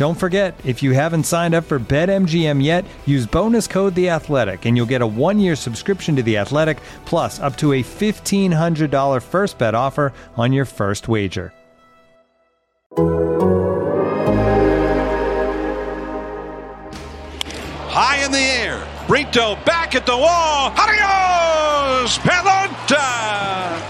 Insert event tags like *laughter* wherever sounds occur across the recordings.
Don't forget, if you haven't signed up for BetMGM yet, use bonus code The Athletic, and you'll get a one-year subscription to The Athletic, plus up to a fifteen hundred dollar first bet offer on your first wager. High in the air, Brito back at the wall. Adios, Pelota!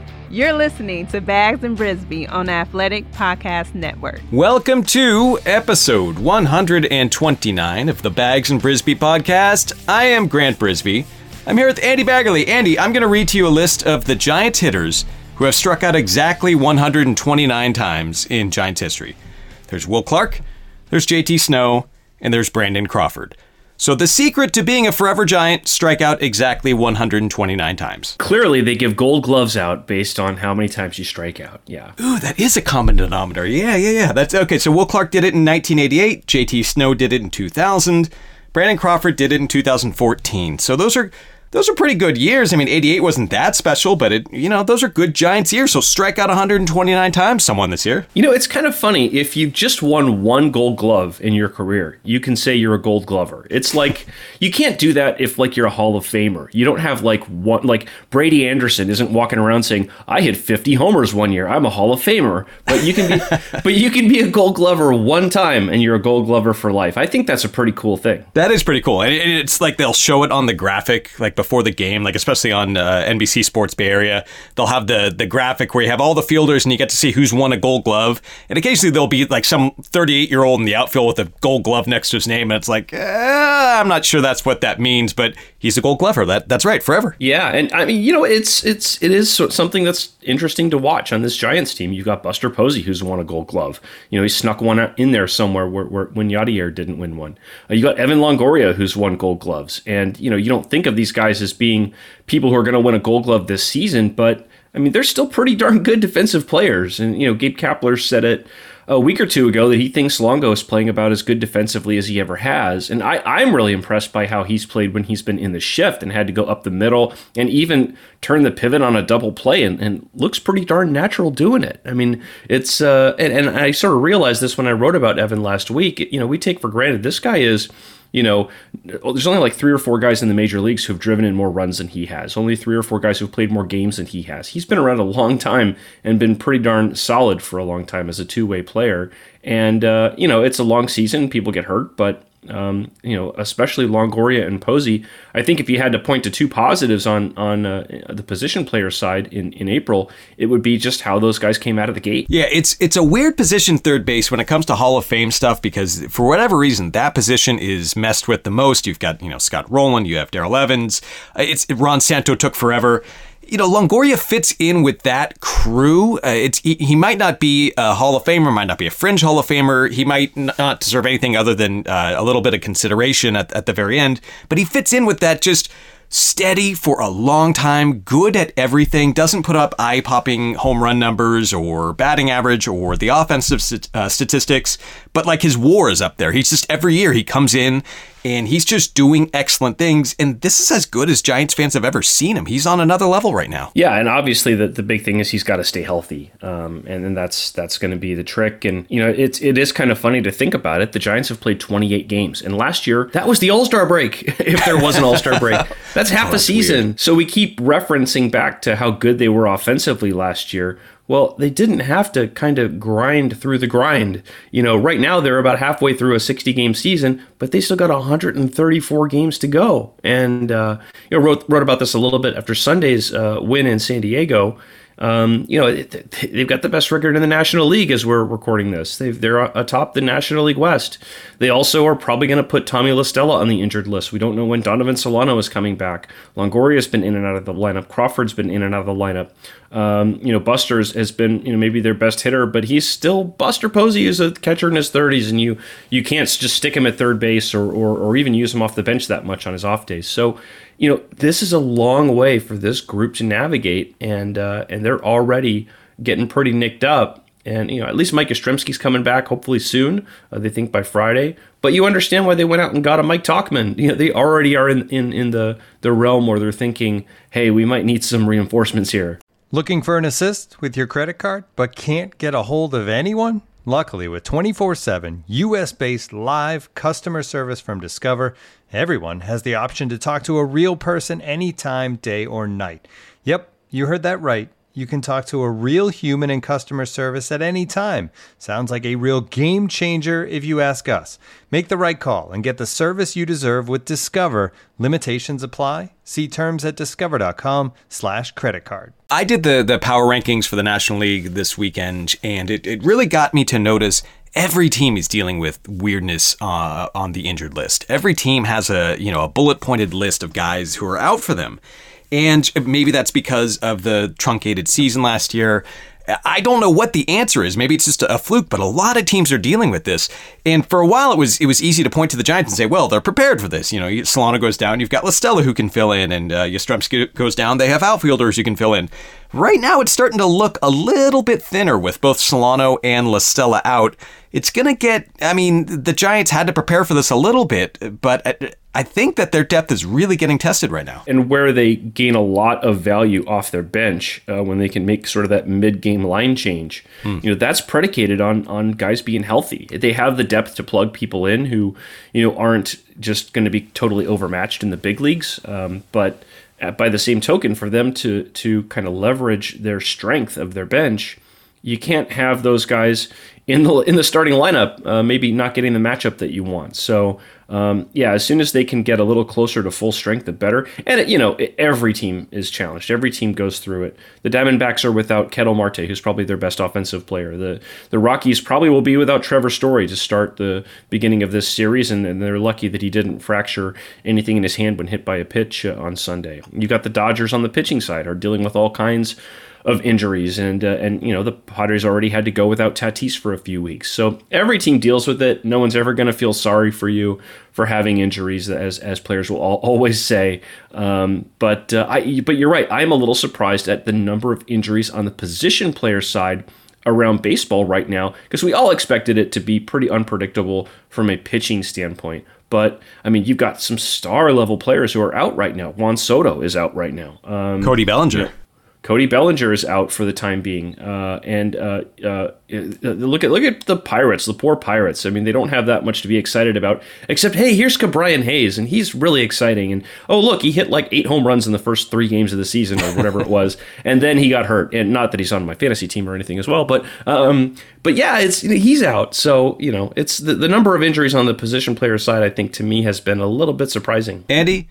You're listening to Bags and Brisbee on Athletic Podcast Network. Welcome to episode 129 of the Bags and Brisbee podcast. I am Grant Brisbee. I'm here with Andy Baggerly. Andy, I'm going to read to you a list of the Giants hitters who have struck out exactly 129 times in Giants history. There's Will Clark, there's JT Snow, and there's Brandon Crawford. So the secret to being a forever giant, strike out exactly 129 times. Clearly, they give gold gloves out based on how many times you strike out. Yeah. Ooh, that is a common denominator. Yeah, yeah, yeah. That's okay. So Will Clark did it in 1988. JT Snow did it in 2000. Brandon Crawford did it in 2014. So those are those are pretty good years. I mean, 88 wasn't that special, but it, you know, those are good Giants years. So strike out 129 times someone this year. You know, it's kind of funny. If you've just won one gold glove in your career, you can say you're a gold glover. It's like, you can't do that if, like, you're a Hall of Famer. You don't have, like, one, like, Brady Anderson isn't walking around saying, I hit 50 homers one year. I'm a Hall of Famer. But you can be, *laughs* but you can be a gold glover one time and you're a gold glover for life. I think that's a pretty cool thing. That is pretty cool. And it's like they'll show it on the graphic, like, before the game, like especially on uh, NBC Sports Bay Area, they'll have the the graphic where you have all the fielders and you get to see who's won a Gold Glove. And occasionally there'll be like some 38 year old in the outfield with a Gold Glove next to his name, and it's like, eh, I'm not sure that's what that means, but he's a Gold Glover. That that's right, forever. Yeah, and I mean, you know, it's it's it is something that's interesting to watch on this Giants team. You've got Buster Posey who's won a Gold Glove. You know, he snuck one in there somewhere where, where when Yadier didn't win one. Uh, you got Evan Longoria who's won Gold Gloves, and you know, you don't think of these guys as being people who are going to win a Gold Glove this season, but I mean, they're still pretty darn good defensive players. And you know, Gabe Kapler said it a week or two ago that he thinks Longo is playing about as good defensively as he ever has. And I, I'm really impressed by how he's played when he's been in the shift and had to go up the middle and even turn the pivot on a double play and, and looks pretty darn natural doing it. I mean, it's, uh, and, and I sort of realized this when I wrote about Evan last week. You know, we take for granted this guy is you know, there's only like three or four guys in the major leagues who've driven in more runs than he has. Only three or four guys who've played more games than he has. He's been around a long time and been pretty darn solid for a long time as a two way player. And, uh, you know, it's a long season. People get hurt, but um, you know, especially Longoria and Posey. I think if you had to point to two positives on on uh, the position player side in, in April, it would be just how those guys came out of the gate. Yeah, it's it's a weird position third base when it comes to Hall of Fame stuff because for whatever reason that position is messed with the most. You've got you know Scott Rolen, you have Darrell Evans. Uh, it's Ron Santo took forever you know, Longoria fits in with that crew. Uh, it's he, he, might not be a Hall of Famer, might not be a fringe Hall of Famer. He might not deserve anything other than uh, a little bit of consideration at, at the very end, but he fits in with that just steady for a long time, good at everything, doesn't put up eye popping home run numbers or batting average or the offensive st- uh, statistics, but like his war is up there. He's just every year he comes in and he's just doing excellent things. And this is as good as Giants fans have ever seen him. He's on another level right now. Yeah, and obviously the, the big thing is he's got to stay healthy, um, and then that's that's going to be the trick. And you know, it's it is kind of funny to think about it. The Giants have played 28 games, and last year that was the All Star break. *laughs* if there was an All Star break, *laughs* that's half oh, that's a season. Weird. So we keep referencing back to how good they were offensively last year. Well, they didn't have to kind of grind through the grind. You know, right now they're about halfway through a 60 game season, but they still got 134 games to go. And, uh, you know, wrote, wrote about this a little bit after Sunday's uh, win in San Diego. Um, you know, they've got the best record in the National League as we're recording this. they are atop the National League West. They also are probably going to put Tommy La Stella on the injured list. We don't know when Donovan Solano is coming back. Longoria's been in and out of the lineup. Crawford's been in and out of the lineup. Um, you know, Buster's has been, you know, maybe their best hitter, but he's still Buster Posey is a catcher in his 30s, and you you can't just stick him at third base or, or, or even use him off the bench that much on his off days. So you know, this is a long way for this group to navigate, and uh, and they're already getting pretty nicked up. And you know, at least Mike Yastrzemski's coming back hopefully soon. Uh, they think by Friday. But you understand why they went out and got a Mike Tauchman. You know, they already are in, in, in the, the realm where they're thinking, hey, we might need some reinforcements here. Looking for an assist with your credit card, but can't get a hold of anyone? Luckily, with 24 7 US based live customer service from Discover, everyone has the option to talk to a real person anytime, day or night. Yep, you heard that right. You can talk to a real human in customer service at any time. Sounds like a real game changer if you ask us. Make the right call and get the service you deserve with Discover. Limitations apply. See terms at discover.com slash credit card. I did the, the power rankings for the National League this weekend, and it, it really got me to notice every team is dealing with weirdness uh, on the injured list. Every team has a, you know, a bullet pointed list of guys who are out for them. And maybe that's because of the truncated season last year. I don't know what the answer is. Maybe it's just a fluke, but a lot of teams are dealing with this. And for a while, it was it was easy to point to the Giants and say, "Well, they're prepared for this." You know, Solano goes down, you've got La Stella who can fill in, and uh, Yastrzemski goes down, they have outfielders who can fill in. Right now, it's starting to look a little bit thinner with both Solano and La Stella out. It's going to get, I mean, the Giants had to prepare for this a little bit, but I think that their depth is really getting tested right now. And where they gain a lot of value off their bench uh, when they can make sort of that mid-game line change, hmm. you know, that's predicated on on guys being healthy. They have the depth to plug people in who, you know, aren't just going to be totally overmatched in the big leagues, um, but by the same token, for them to to kind of leverage their strength of their bench, you can't have those guys in the in the starting lineup, uh, maybe not getting the matchup that you want. So um, yeah, as soon as they can get a little closer to full strength, the better. And it, you know, it, every team is challenged. Every team goes through it. The Diamondbacks are without Ketel Marte, who's probably their best offensive player. The the Rockies probably will be without Trevor Story to start the beginning of this series, and, and they're lucky that he didn't fracture anything in his hand when hit by a pitch uh, on Sunday. You've got the Dodgers on the pitching side are dealing with all kinds of injuries, and uh, and you know the Padres already had to go without Tatis for a few weeks. So every team deals with it. No one's ever going to feel sorry for you for having injuries, as as players will all, always say. Um, but uh, I but you're right. I'm a little surprised at the number of injuries on the position player side around baseball right now because we all expected it to be pretty unpredictable from a pitching standpoint. But I mean, you've got some star level players who are out right now. Juan Soto is out right now. Um, Cody Bellinger. Know, Cody Bellinger is out for the time being, uh, and uh, uh, look at look at the Pirates, the poor Pirates. I mean, they don't have that much to be excited about, except hey, here's Ke'Bryan Hayes, and he's really exciting. And oh, look, he hit like eight home runs in the first three games of the season or whatever it was, *laughs* and then he got hurt. And not that he's on my fantasy team or anything as well, but um, but yeah, it's he's out. So you know, it's the, the number of injuries on the position player side. I think to me has been a little bit surprising. Andy.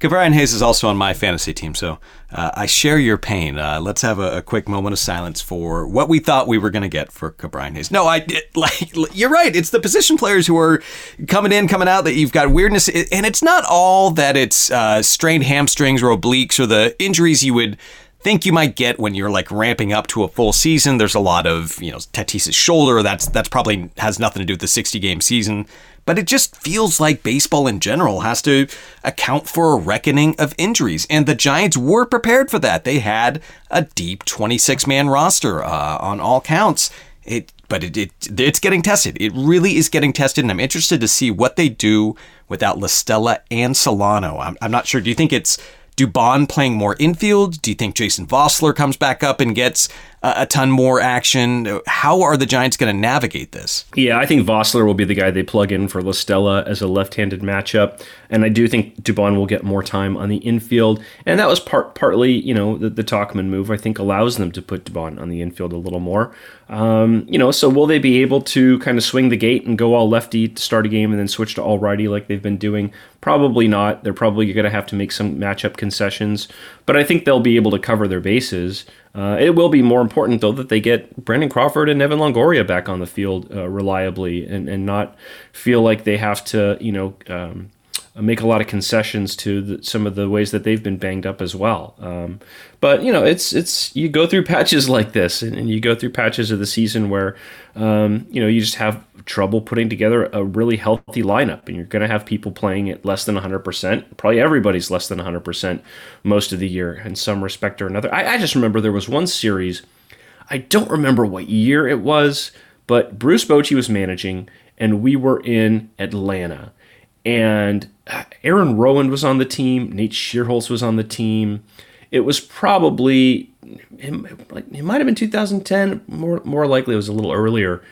Ke'Bryan Hayes is also on my fantasy team, so uh, I share your pain. Uh, let's have a, a, quick moment of silence for what we thought we were going to get for Ke'Bryan Hayes. No, I *laughs* like you're right. It's the position players who are coming in, coming out that you've got weirdness, and it's not all that it's uh, strained hamstrings or obliques or the injuries you would think you might get when you're like ramping up to a full season. There's a lot of you know Tatis's shoulder. That's that's probably has nothing to do with the 60 game season but it just feels like baseball in general has to account for a reckoning of injuries. And the Giants were prepared for that. They had a deep 26 man roster uh, on all counts. It, but it, it, it's getting tested. It really is getting tested, and I'm interested to see what they do without La Stella and Solano. I'm, I'm not sure. Do you think it's Dubon playing more infield? Do you think Jason Vosler comes back up and gets a, ton more action? How are the Giants going to navigate this? Yeah, I think Vosler will be the guy they plug in for La Stella as a left-handed matchup, and I do think Dubon will get more time on the infield, and that was part partly, you know, the, the Tauchman move. I think allows them to put Dubon on the infield a little more. Um, you know, so will they be able to kind of swing the gate and go all lefty to start a game and then switch to all righty like they've been doing? Probably not. They're probably going to have to make some matchup concessions, but I think they'll be able to cover their bases. Uh, it will be more important, though, that they get Brandon Crawford and Evan Longoria back on the field uh, reliably and, and not feel like they have to, you know, um, make a lot of concessions to the, some of the ways that they've been banged up as well. Um, but you know, it's it's you go through *laughs* patches like this, and, and you go through patches of the season where um, you know you just have trouble putting together a really healthy lineup, and you're going to have people playing at less than 100 percent. Probably everybody's less than 100 percent most of the year in some respect or another. I, I just remember there was one series. I don't remember what year it was, but Bruce Bochy was managing, and we were in Atlanta and Aaron Rowand was on the team. Nate Schierholtz was on the team. It was probably it might have been 2010. More more likely, it was a little earlier.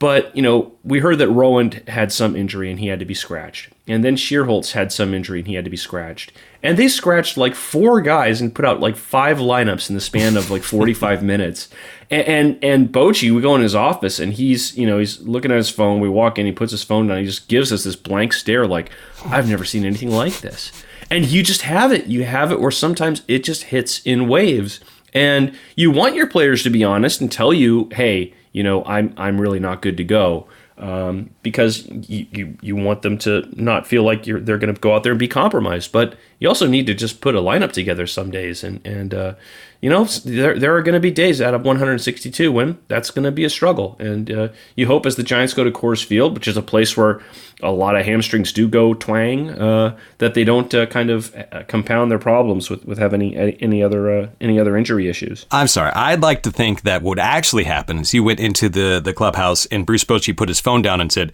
But you know, we heard that Rowand had some injury and he had to be scratched, and then Schierholtz had some injury and he had to be scratched, and they scratched like four guys and put out like five lineups in the span of like 45 *laughs* minutes. And and, and Bochy, we go in his office and he's you know he's looking at his phone. We walk in, he puts his phone down, he just gives us this blank stare, like I've never seen anything like this. And you just have it. You have it where sometimes it just hits in waves, and you want your players to be honest and tell you, hey you know, I'm I'm really not good to go. Um, because you, you, you want them to not feel like you're they're going to go out there and be compromised. But you also need to just put a lineup together some days, and and uh, you know, there, there are going to be days out of 162 when that's going to be a struggle. And uh, you hope as the Giants go to Coors Field, which is a place where a lot of hamstrings do go twang, uh, that they don't uh, kind of uh, compound their problems with, with having any, any other uh, any other injury issues. I'm sorry. I'd like to think that what actually happened is he went into the, the clubhouse and Bruce Bochy put his phone down and said,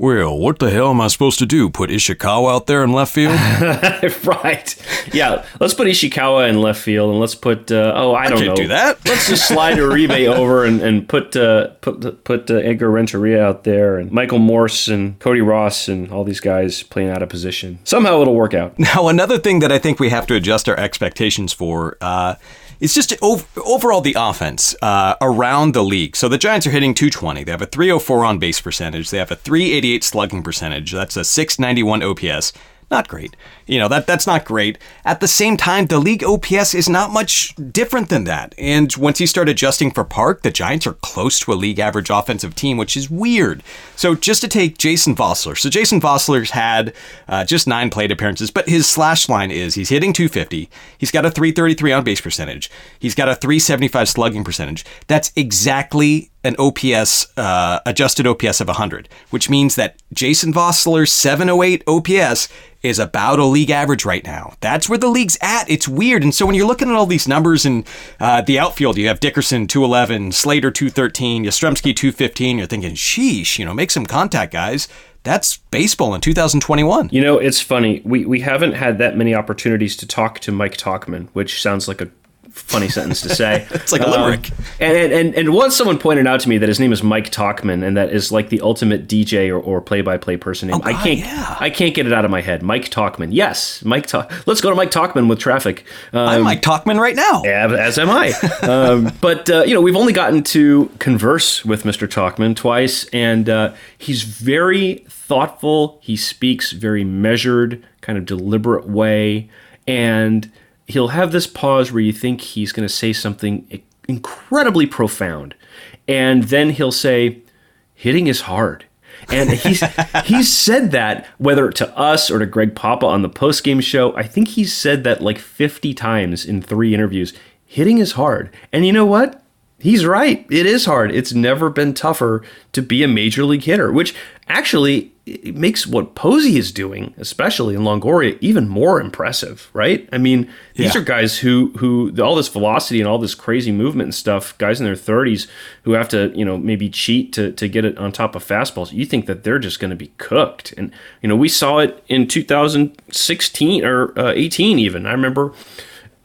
well, what the hell am I supposed to do? Put Ishikawa out there in left field? *laughs* right. Yeah. Let's put Ishikawa in left field, and let's put. Uh, oh, I, I don't can't know. do that. *laughs* Let's just slide Uribe *laughs* over and, and put uh, put put uh, Edgar Renteria out there, and Michael Morse and Cody Ross and all these guys playing out of position. Somehow it'll work out. Now, another thing that I think we have to adjust our expectations for. Uh, it's just ov- overall the offense uh, around the league. So the Giants are hitting 220. They have a 304 on base percentage. They have a 388 slugging percentage. That's a 691 OPS. Not great. You know, that that's not great. At the same time, the league OPS is not much different than that. And once you start adjusting for Park, the Giants are close to a league average offensive team, which is weird. So just to take Jason Vosler. So Jason Vosler's had uh, just nine plate appearances, but his slash line is he's hitting 250. He's got a 333 on base percentage. He's got a 375 slugging percentage. That's exactly an OPS, uh, adjusted OPS of 100, which means that Jason Vosler's 708 OPS is about a league average right now. That's where the league's at. It's weird. And so when you're looking at all these numbers in uh, the outfield, you have Dickerson 211, Slater 213, Yastrzemski 215. You're thinking, sheesh, you know, make some contact, guys. That's baseball in 2021. You know, it's funny. We we haven't had that many opportunities to talk to Mike Talkman, which sounds like a funny sentence to say. *laughs* it's like a limerick. Um, and, and and once someone pointed out to me that his name is Mike Talkman, and that is like the ultimate DJ or, or play-by-play person name. Oh, I can't yeah. I can't get it out of my head. Mike Talkman. Yes, Mike. Talk. Let's go to Mike Talkman with traffic. Um, I'm Mike Talkman right now. as, as am I. *laughs* um, but uh, you know, we've only gotten to converse with Mr. Talkman twice, and uh, he's very thoughtful. He speaks very measured, kind of deliberate way, and he'll have this pause where you think he's going to say something incredibly profound, and then he'll say, "Hitting is hard." And he's *laughs* he's said that whether to us or to Greg Papa on the post game show. I think he's said that like 50 times in three interviews. Hitting is hard. And you know what? He's right. It is hard. It's never been tougher to be a major league hitter, which actually makes what Posey is doing, especially in Longoria, even more impressive, right? I mean, these yeah. are guys who who all this velocity and all this crazy movement and stuff, guys in their 30s who have to, you know, maybe cheat to to get it on top of fastballs. You think that they're just going to be cooked. And you know, we saw it in 2016 or uh, 18 even. I remember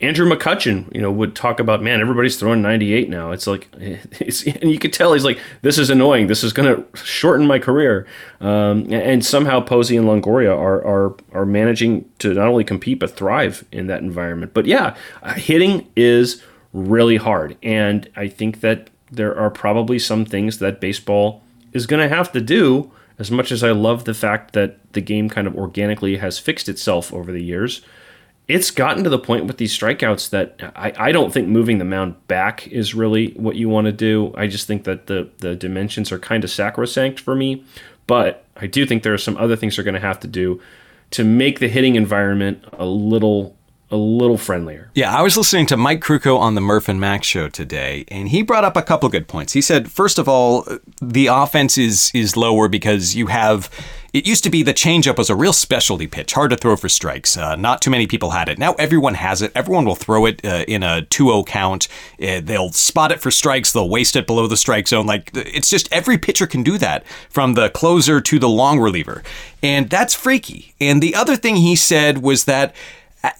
Andrew McCutchen, you know, would talk about, man, everybody's throwing 98 now. It's like, *laughs* it's, and you could tell he's like, this is annoying. This is going to shorten my career. Um, and somehow Posey and Longoria are, are, are managing to not only compete, but thrive in that environment. But yeah, uh, hitting is really hard. And I think that there are probably some things that baseball is going to have to do. As much as I love the fact that the game kind of organically has fixed itself over the years, it's gotten to the point with these strikeouts that I, I don't think moving the mound back is really what you want to do. I just think that the, the dimensions are kind of sacrosanct for me. But I do think there are some other things they're going to have to do to make the hitting environment a little a little friendlier. Yeah, I was listening to Mike Krukow on the Murph and Max show today, and he brought up a couple good points. He said, first of all, the offense is is lower because you have. It used to be the changeup was a real specialty pitch, hard to throw for strikes. Uh, not too many people had it. Now everyone has it. Everyone will throw it uh, in a 2-0 count. Uh, they'll spot it for strikes. They'll waste it below the strike zone. Like it's just every pitcher can do that, from the closer to the long reliever, and that's freaky. And the other thing he said was that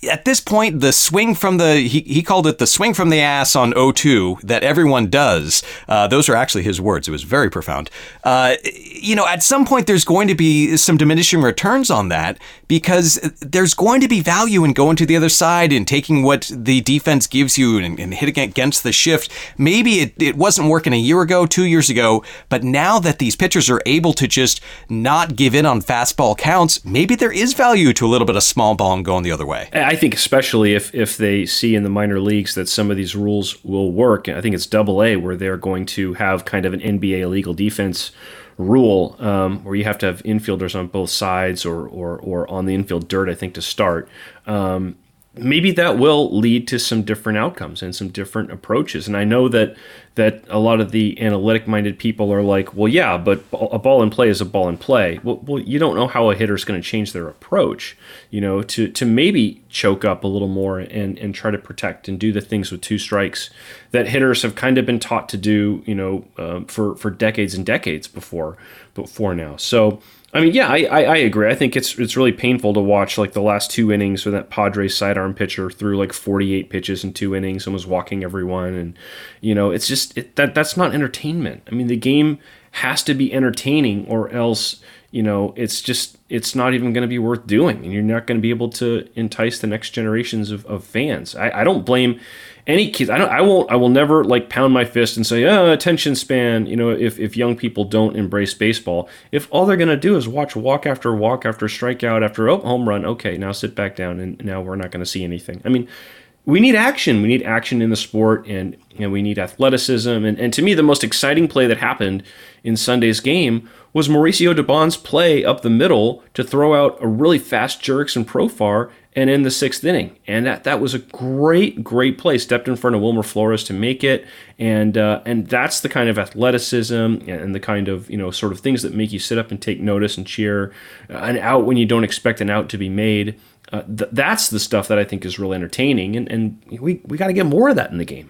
at this point, the swing from the, he, he called it the swing from the ass on 0-2 that everyone does. Uh, those are actually his words. It was very profound. Uh, you know, at some point, there's going to be some diminishing returns on that because there's going to be value in going to the other side and taking what the defense gives you and, and hitting against the shift. Maybe it, it wasn't working a year ago, two years ago, but now that these pitchers are able to just not give in on fastball counts, maybe there is value to a little bit of small ball and going the other way. I think especially if if they see in the minor leagues that some of these rules will work. I think it's Double A where they're going to have kind of an NBA legal defense rule um, where you have to have infielders on both sides or or, or on the infield dirt. I think to start. Um, maybe that will lead to some different outcomes and some different approaches. And I know that that a lot of the analytic minded people are like, well, yeah, but a ball in play is a ball in play. Well, well you don't know how a hitter is going to change their approach, you know, to, to maybe choke up a little more and, and try to protect and do the things with two strikes that hitters have kind of been taught to do, you know, um, for, for decades and decades before, before now. So, I mean, yeah, I, I, I, agree. I think it's it's really painful to watch like the last two innings where that Padres sidearm pitcher threw like 48 pitches in two innings and was walking everyone, and you know, it's just it, that that's not entertainment. I mean, the game has to be entertaining, or else you know, it's just it's not even going to be worth doing, and you're not going to be able to entice the next generations of, of fans. I, I don't blame any kids i don't i won't i will never like pound my fist and say oh attention span you know if, if young people don't embrace baseball. If all they're going to do is watch walk after walk after strikeout after oh home run okay now sit back down and now we're not going to see anything. I mean we need action. We need action in the sport and and we need athleticism. And, and to me the most exciting play that happened in sunday's game was Mauricio Dubon's play up the middle to throw out a really fast Jurickson Profar and in the sixth inning. And that, that was a great, great play. Stepped in front of Wilmer Flores to make it. And uh, and that's the kind of athleticism and the kind of, you know, sort of things that make you sit up and take notice and cheer. An out when you don't expect an out to be made. Uh, th- that's the stuff that I think is really entertaining. And, and we, we got to get more of that in the game.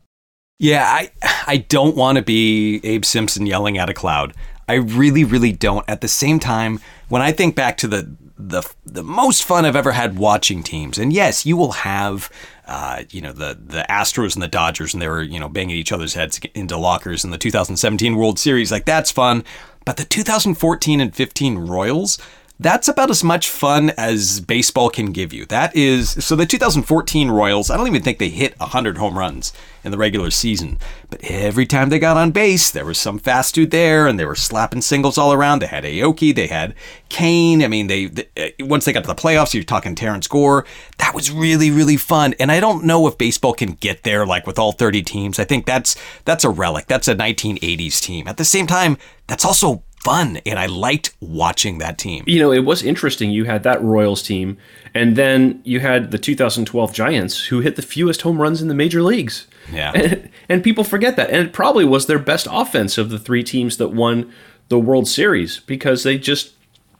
Yeah, I I don't want to be Abe Simpson yelling at a cloud. I really, really don't. At the same time, when I think back to the the the most fun I've ever had watching teams, and yes, you will have, uh, you know, the the Astros and the Dodgers, and they were you know banging each other's heads into lockers in the 2017 World Series. Like that's fun, but the 2014 and 15 Royals, that's about as much fun as baseball can give you. That is so the 2014 Royals, I don't even think they hit 100 home runs in the regular season, but every time they got on base, there was some fast dude there and they were slapping singles all around. They had Aoki, they had Cain. I mean, they, they uh, once they got to the playoffs, you're talking Terrence Gore. That was really really fun. And I don't know if baseball can get there like with all 30 teams. I think that's that's a relic. That's a 1980s team. At the same time, that's also fun and I liked watching that team. You know, it was interesting. You had that Royals team, and then you had the 2012 Giants, who hit the fewest home runs in the major leagues. Yeah. And, *laughs* and people forget that. And it probably was their best offense of the three teams that won the World Series because they just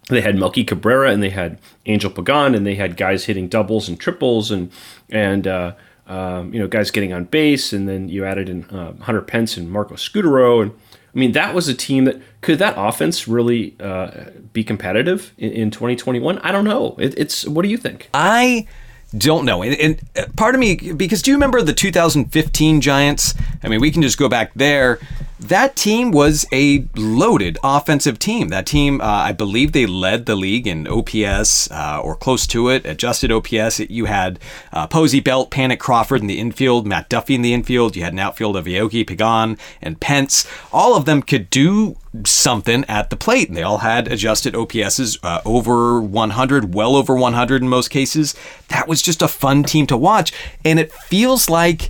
they had Melky Cabrera and they had Angel Pagan and they had guys hitting doubles and triples and and uh, um, you know guys getting on base and then you added in uh, Hunter Pence and Marco Scutaro and I mean, that was a team that could that offense really uh, be competitive in, in, 2021? I don't know. It, it's what do you think? I don't know. And, and, uh, part of me, because do you remember the 2015 Giants? I mean, we can just go back there. That team was a loaded offensive team. That team, uh, I believe they led the league in OPS uh, or close to it, adjusted OPS. You had uh, Posey Belt, Panik, Crawford in the infield, Matt Duffy in the infield. You had an outfield of Aoki, Pagan, and Pence. All of them could do something at the plate, and they all had adjusted OPSs uh, over 100, well over 100 in most cases. That was just a fun team to watch, and it feels like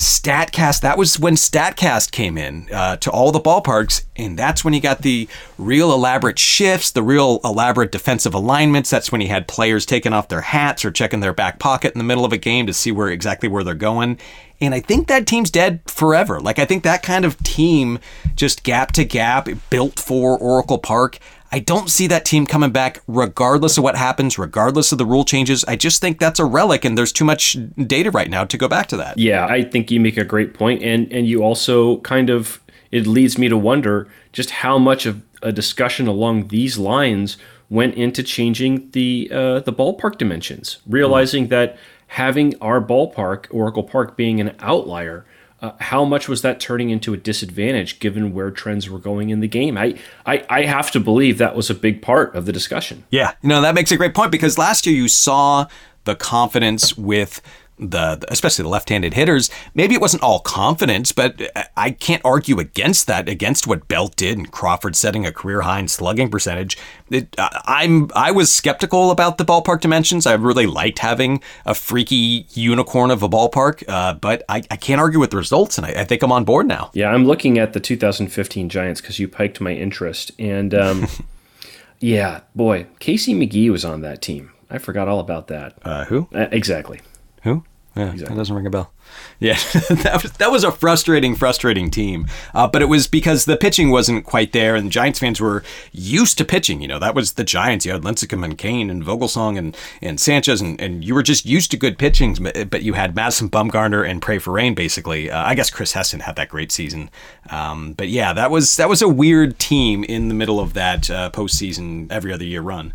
StatCast, that was when StatCast came in uh, to all the ballparks, and that's when you got the real elaborate shifts, the real elaborate defensive alignments. That's when you had players taking off their hats or checking their back pocket in the middle of a game to see where exactly where they're going. And I think that team's dead forever. Like I think that kind of team, just gap to gap, built for Oracle Park. I don't see that team coming back regardless of what happens, regardless of the rule changes. I just think that's a relic and there's too much data right now to go back to that. Yeah, I think you make a great point and and you also kind of it leads me to wonder just how much of a discussion along these lines went into changing the uh, the ballpark dimensions, realizing mm. that having our ballpark, Oracle Park, being an outlier uh, how much was that turning into a disadvantage given where trends were going in the game? I, I, I have to believe that was a big part of the discussion. Yeah, you know, that makes a great point because last year you saw the confidence with the especially the left-handed hitters. Maybe it wasn't all confidence, but I can't argue against that. Against what Belt did and Crawford setting a career high in slugging percentage. It, I'm I was skeptical about the ballpark dimensions. I really liked having a freaky unicorn of a ballpark, uh, but I, I, can't argue with the results, and I, I, think I'm on board now. Yeah, I'm looking at the 2015 Giants because you piked my interest, and um, *laughs* yeah, boy, Casey McGehee was on that team. I forgot all about that. Uh, who? Uh, exactly. Who? Yeah, exactly. that doesn't ring a bell. Yeah, *laughs* that was that was a frustrating, frustrating team. Uh, but it was because the pitching wasn't quite there, and the Giants fans were used to pitching. You know, that was the Giants. You had Lincecum and Cain and Vogelsong and, and Sanchez, and, and you were just used to good pitching. But you had Madison Bumgarner and Pray for Rain, basically. Uh, I guess Chris Heston had that great season. Um, but yeah, that was that was a weird team in the middle of that uh, postseason every other year run.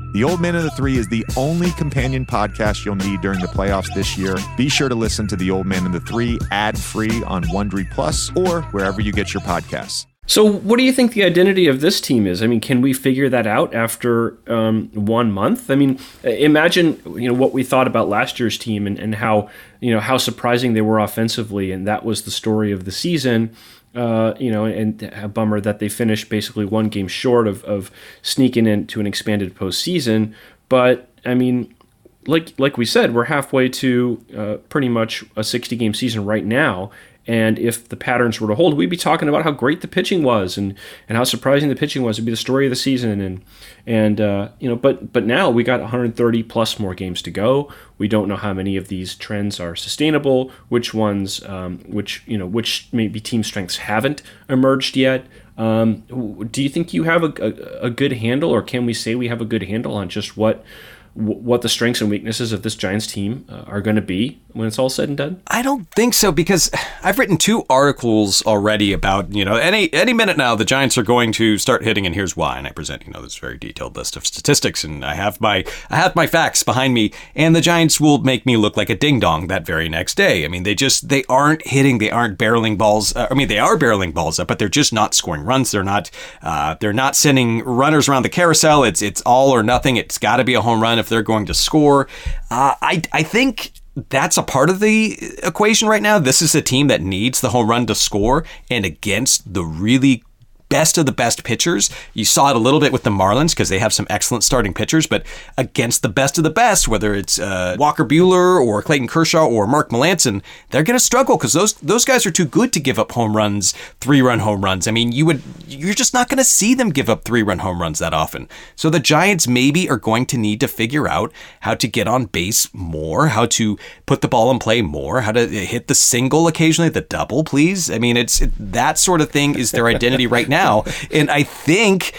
The Old Man and the Three is the only companion podcast you'll need during the playoffs this year. Be sure to listen to The Old Man and the Three ad free on Wondery Plus or wherever you get your podcasts. So, what do you think the identity of this team is? I mean, can we figure that out after um, one month? I mean, imagine you know what we thought about last year's team and, and how you know how surprising they were offensively, and that was the story of the season. Uh, you know, and a bummer that they finished basically one game short of, of sneaking into an expanded postseason. But I mean, like like we said, we're halfway to uh, pretty much a 60 game season right now, And if the patterns were to hold, we'd be talking about how great the pitching was and, and how surprising the pitching was. It'd be the story of the season. And and uh, you know, but but now we got 130 plus more games to go. We don't know how many of these trends are sustainable. Which ones, um, which you know, which maybe team strengths haven't emerged yet. Um, do you think you have a, a, a good handle, or can we say we have a good handle on just what what the strengths and weaknesses of this Giants team uh, are going to be when it's all said and done? I don't think so because I've written two articles already about you know any any minute now the Giants are going to start hitting and here's why and I present you know this very detailed list of statistics and I have my I have my facts behind me and the Giants will make me look like a ding dong that very next day. I mean they just they aren't hitting they aren't barreling balls. Uh, I mean they are barreling balls up but they're just not scoring runs. They're not uh, they're not sending runners around the carousel. It's it's all or nothing. It's got to be a home run if they're going to score. Uh, I I think that's a part of the equation right now. This is a team that needs the home run to score, and against the really best of the best pitchers. You saw it a little bit with the Marlins because they have some excellent starting pitchers, but against the best of the best, whether it's uh, Walker Buehler or Clayton Kershaw or Mark Melancon, they're going to struggle because those those guys are too good to give up home runs, three run home runs. I mean, you would you're just not going to see them give up three run home runs that often. So the Giants maybe are going to need to figure out how to get on base more, how to put the ball in play more, how to hit the single occasionally, the double, please. I mean, it's it, that sort of thing is their identity right now *laughs* now. And I think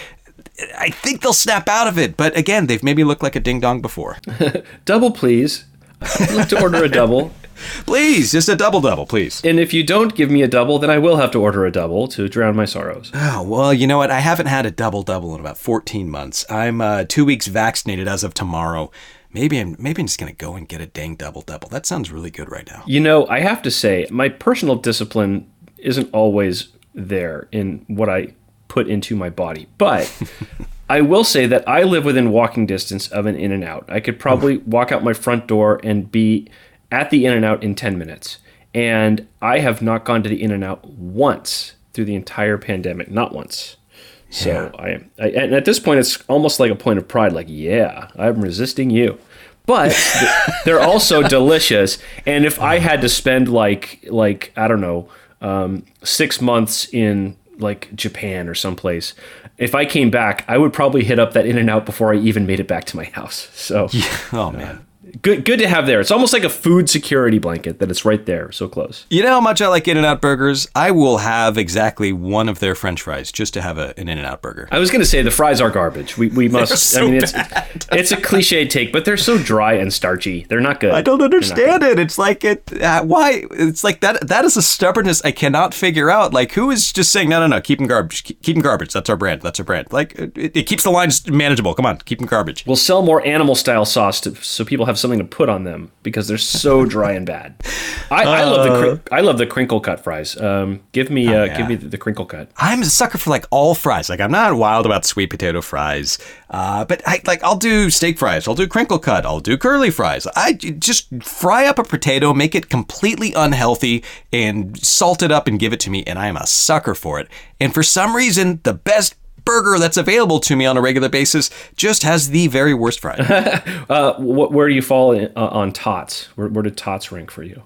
I think they'll snap out of it. But again, they've maybe looked like a ding dong before. *laughs* double, please. I'd like to order a double. *laughs* please, just a double double, please. And if you don't give me a double, then I will have to order a double to drown my sorrows. Oh, well, you know what? I haven't had a double double in about 14 months. I'm uh, two weeks vaccinated as of tomorrow. Maybe I'm maybe I'm just gonna go and get a dang double double. That sounds really good right now. You know, I have to say, my personal discipline isn't always there in what I put into my body. But I will say that I live within walking distance of an In and Out. I could probably mm-hmm. walk out my front door and be at the In and Out in 10 minutes. And I have not gone to the In and Out once through the entire pandemic, not once. So yeah. I am, I, and at this point, it's almost like a point of pride. Like, yeah, I'm resisting you, but they're also *laughs* delicious. And if I had to spend like, like I don't know, um, six months in like Japan or someplace, if I came back, I would probably hit up that In and Out before I even made it back to my house. So, *laughs* yeah. oh man, good good to have there. It's almost like a food security blanket that it's right there, so close. You know how much I like In and Out burgers? I will have exactly one of their French fries just to have a, an In and Out burger. I was going to say the fries are garbage. We we must. So I mean, it's bad. *laughs* it's a cliche take, but they're so dry and starchy. They're not good. I don't understand it. It's like it. Uh, why? It's like that. That is a stubbornness I cannot figure out. Like who is just saying no, no, no, keep them garbage, keep, keep them garbage. That's our brand. That's our brand. Like it, it keeps the lines manageable. Come on, keep them garbage. We'll sell more animal style sauce to, so people have something to put on them because they're so *laughs* dry and bad. I, I love the uh, I love the crinkle cut fries. Um, give me oh, uh, yeah. give me the, the, crinkle cut. I'm a sucker for like all fries. Like I'm not wild about sweet potato fries, uh, but I like I'll do steak fries. I'll do crinkle cut. I'll do curly fries. I just fry up a potato, make it completely unhealthy, and salt it up and give it to me, and I am a sucker for it. And for some reason, the best burger that's available to me on a regular basis just has the very worst fries. *laughs* uh, where do you fall in, uh, on tots? Where, where did tots rank for you?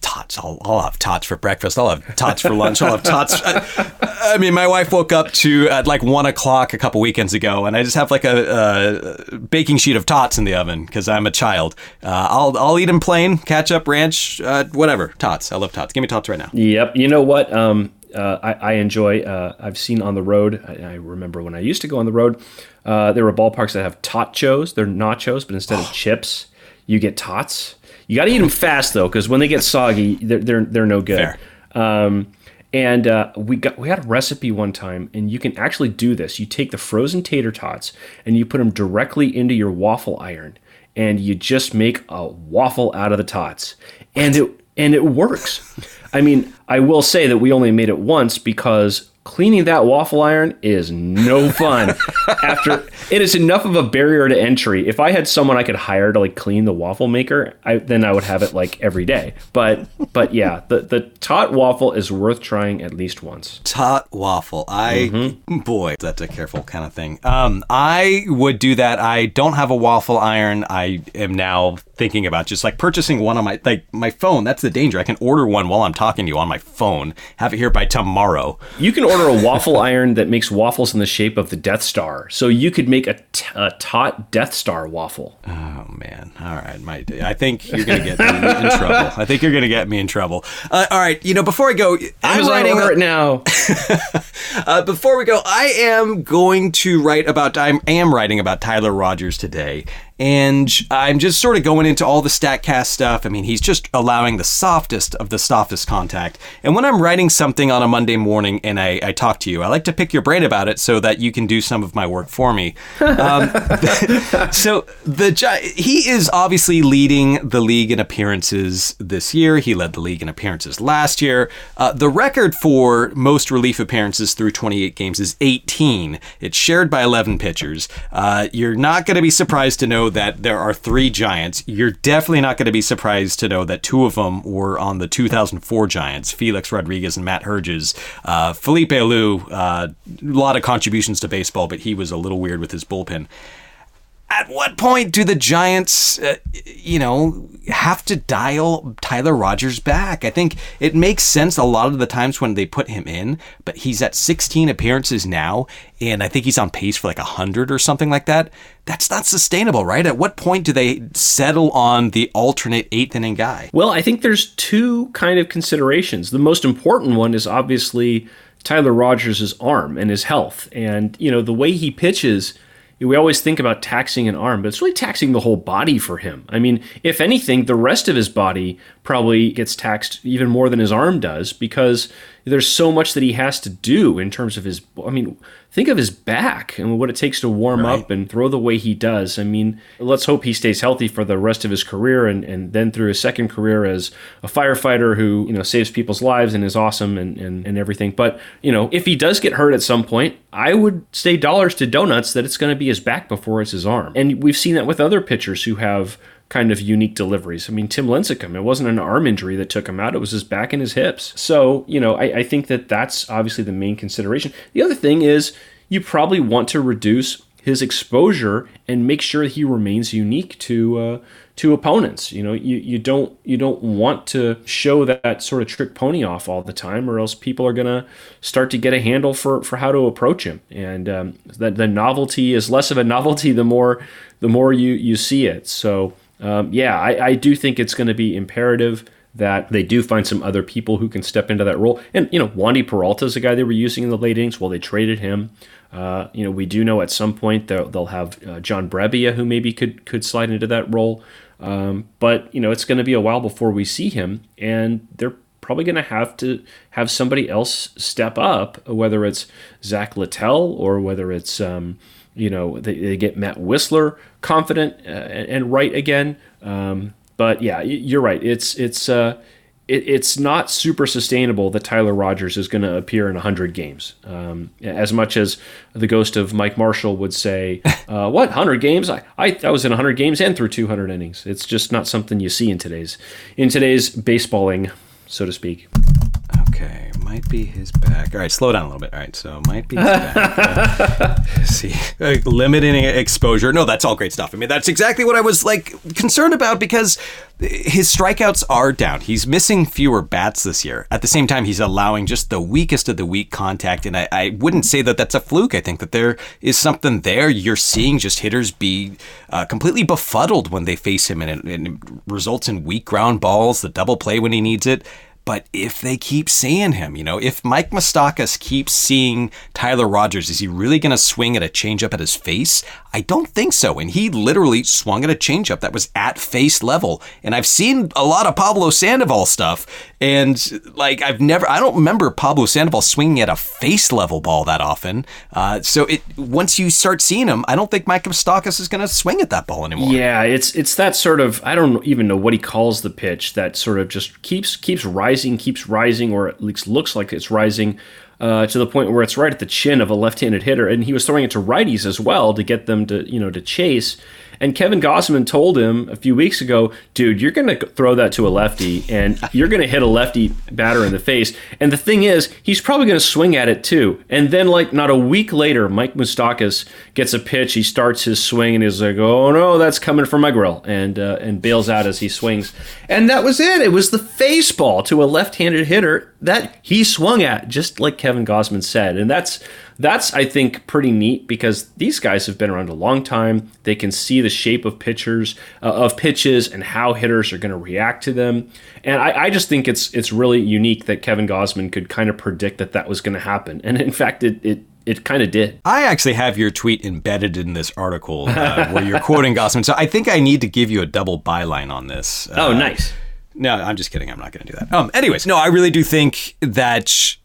Tots. I'll, I'll have tots for breakfast. I'll have tots for lunch. I'll have tots. I, I, mean, my wife woke up to at like one o'clock a couple weekends ago, and I just have like a, a baking sheet of tots in the oven because I'm a child. Uh, I'll I'll eat them plain, ketchup, ranch, uh, whatever. Tots. I love tots. Give me tots right now. Yep. You know what? Um, uh, I, I, enjoy. Uh, I've seen on the road. I, I, remember when I used to go on the road. Uh, there were ballparks that have totchos. They're nachos, but instead of chips, you get tots. You got to eat them fast though, because when they get soggy, they're they're, they're no good. Um, and uh, we got we had a recipe one time, and you can actually do this. You take the frozen tater tots and you put them directly into your waffle iron, and you just make a waffle out of the tots, and it and it works. I mean, I will say that we only made it once because cleaning that waffle iron is no *laughs* fun. After it is enough of a barrier to entry. If I had someone I could hire to like clean the waffle maker, I, then I would have it like every day. But but yeah, the the tot waffle is worth trying at least once. Tot waffle. I boy, that's a careful kind of thing. Um, I would do that. I don't have a waffle iron. I am now thinking about just like purchasing one on my like my phone. That's the danger. I can order one while I'm talking to you on my phone. Have it here by tomorrow. You can order a waffle iron that makes waffles in the shape of the Death Star. So you could make a, t- a tot Death Star waffle. Oh man! All right, my I think you're gonna get me in *laughs* trouble. I think you're gonna get me in trouble. Uh, all right, you know, before I go, I'm Amazon writing. right now. *laughs* Uh, before we go, I am going to write about. I'm, I am writing about Tyler Rogers today, and I'm just sort of going into all the Statcast stuff. I mean, he's just allowing the softest of the softest contact. And when I'm writing something on a Monday morning and I, I talk to you, I like to pick your brain about it so that you can do some of my work for me. Um, *laughs* so the he is obviously leading the league in appearances this year. He led the league in appearances last year. Uh, the record for most relief appearances through 28 games is 18. It's shared by 11 pitchers. Uh, you're not going to be surprised to know that there are three Giants. You're definitely not going to be surprised to know that two of them were on the 2004 Giants: Felix Rodriguez and Matt Herges. Uh, Felipe Alou, uh, a lot of contributions to baseball, but he was a little weird with his bullpen at what point do the Giants, uh, you know, have to dial Tyler Rogers back? I think it makes sense a lot of the times when they put him in, but he's at 16 appearances now, and I think he's on pace for like 100 or something like that. That's not sustainable, right? At what point do they settle on the alternate eighth inning guy? Well, I think there's two kind of considerations. The most important one is obviously Tyler Rogers' arm and his health. And, you know, the way he pitches, we always think about taxing an arm, but it's really taxing the whole body for him. I mean, if anything, the rest of his body probably gets taxed even more than his arm does because there's so much that he has to do in terms of his. I mean, think of his back and what it takes to warm up and throw the way he does. I mean, let's hope he stays healthy for the rest of his career and, and then through his second career as a firefighter who, you know, saves people's lives and is awesome and, and, and everything. But, you know, if he does get hurt at some point, I would say dollars to donuts that it's going to be his back before it's his arm. And we've seen that with other pitchers who have kind of unique deliveries. I mean, Tim Lincecum, it wasn't an arm injury that took him out, it was his back and his hips. So, you know, I, I think that that's obviously the main consideration. The other thing is you probably want to reduce his exposure and make sure he remains unique to uh, to opponents. You know, you, you don't you don't want to show that sort of trick pony off all the time, or else people are gonna start to get a handle for for how to approach him. And um, that the novelty is less of a novelty the more the more you you see it. So um, yeah, I, I do think it's going to be imperative that they do find some other people who can step into that role. And you know, Wandy Peralta is a guy they were using in the late innings. Well, they traded him. Uh, you know, we do know at some point they'll, they'll have uh, John Brebbia who maybe could could slide into that role. Um, but you know, it's going to be a while before we see him, and they're probably going to have to have somebody else step up, whether it's Zach Littell or whether it's um, you know they, they get Matt Wisler confident uh, and, and right again. Um, but yeah, you're right. It's it's uh, it, it's not super sustainable that Tyler Rogers is going to appear in 100 games. Um, as much as the ghost of Mike Marshall would say, *laughs* uh, "What 100 games? I, I I was in 100 games and threw 200 innings." It's just not something you see in today's in today's baseballing, so to speak. Might be his back. All right, slow down a little bit. All right, so might be his back. *laughs* Uh, see, limiting exposure. No, that's all great stuff. I mean, that's exactly what I was like concerned about because his strikeouts are down. He's missing fewer bats this year. At the same time, he's allowing just the weakest of the weak contact, and I, I wouldn't say that that's a fluke. I think that there is something there. You're seeing just hitters be uh, completely befuddled when they face him, and it, and it results in weak ground balls, the double play when he needs it. But if they keep seeing him, you know, if Mike Moustakas keeps seeing Tyler Rogers, is he really going to swing at a changeup at his face? I don't think so. And he literally swung at a changeup that was at face level. And I've seen a lot of Pablo Sandoval stuff. And like, I've never, I don't remember Pablo Sandoval swinging at a face level ball that often. Uh, so it once you start seeing him, I don't think Mike Moustakas is going to swing at that ball anymore. Yeah, it's it's that sort of I don't even know what he calls the pitch that sort of just keeps keeps rising, keeps rising, or at least looks like it's rising. Uh, to the point where it's right at the chin of a left-handed hitter, and he was throwing it to righties as well to get them to you know to chase. And Kevin Gausman told him a few weeks ago, dude, you're going to throw that to a lefty and you're going to hit a lefty batter in the face. And the thing is, he's probably going to swing at it too. And then, like, not a week later, Mike Moustakas gets a pitch. He starts his swing and he's like, oh no, that's coming for my grill. And, uh, and bails out as he swings. And that was it. It was the face ball to a left handed hitter that he swung at, just like Kevin Gausman said. And that's that's I think pretty neat because these guys have been around a long time. They can see the shape of pitchers uh, of pitches and how hitters are going to react to them. And I, I, just think it's it's really unique that Kevin Gausman could kind of predict that that was going to happen. And in fact, it it it kind of did. I actually have your tweet embedded in this article uh, where you're quoting Gausman. So I think I need to give you a double byline on this. Uh, oh, nice. No, I'm just kidding. I'm not going to do that. Um, anyways, no, I really do think that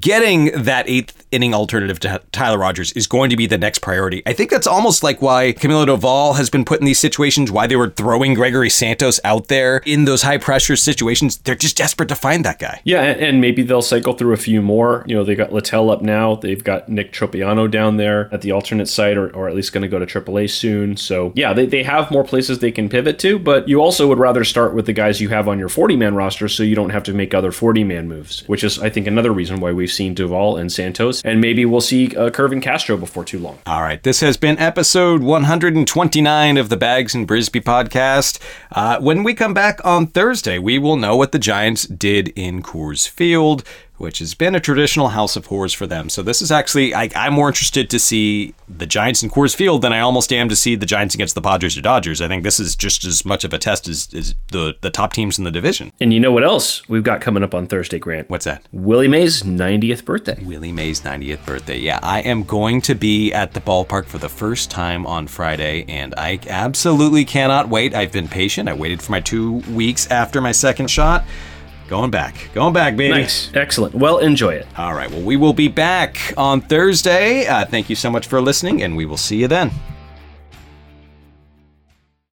getting that eighth inning alternative to Tyler Rogers is going to be the next priority. I think that's almost like why Camilo Doval has been put in these situations, why they were throwing Gregory Santos out there in those high pressure situations. They're just desperate to find that guy. Yeah, and maybe they'll cycle through a few more. You know, they got Littell up now. They've got Nick Tropeano down there at the alternate site, or, or at least going to go to AAA soon. So, yeah, they, they have more places they can pivot to, but you also would rather start with the guys you have on your 40 man roster so you don't have to make other 40 man moves, which is, I think, another reason why we've seen Doval and Santos, and maybe we'll see uh, Kervin Castro before too long. All right, this has been episode 129 of the Bags and Brisbee podcast. Uh, when we come back on Thursday, we will know what the Giants did in Coors Field which has been a traditional house of horrors for them. So this is actually I, am more interested to see the Giants in Coors Field than I almost am to see the Giants against the Padres or Dodgers. I think this is just as much of a test as, as the the top teams in the division. And you know what else we've got coming up on Thursday, Grant? What's that? Willie Mays' 90th birthday. Willie Mays' 90th birthday. Yeah, I am going to be at the ballpark for the first time on Friday, and I absolutely cannot wait. I've been patient. I waited for my two weeks after my second shot. Going back. Going back, baby. Nice. Excellent. Well, enjoy it. All right. Well, we will be back on Thursday. Uh, thank you so much for listening, and we will see you then.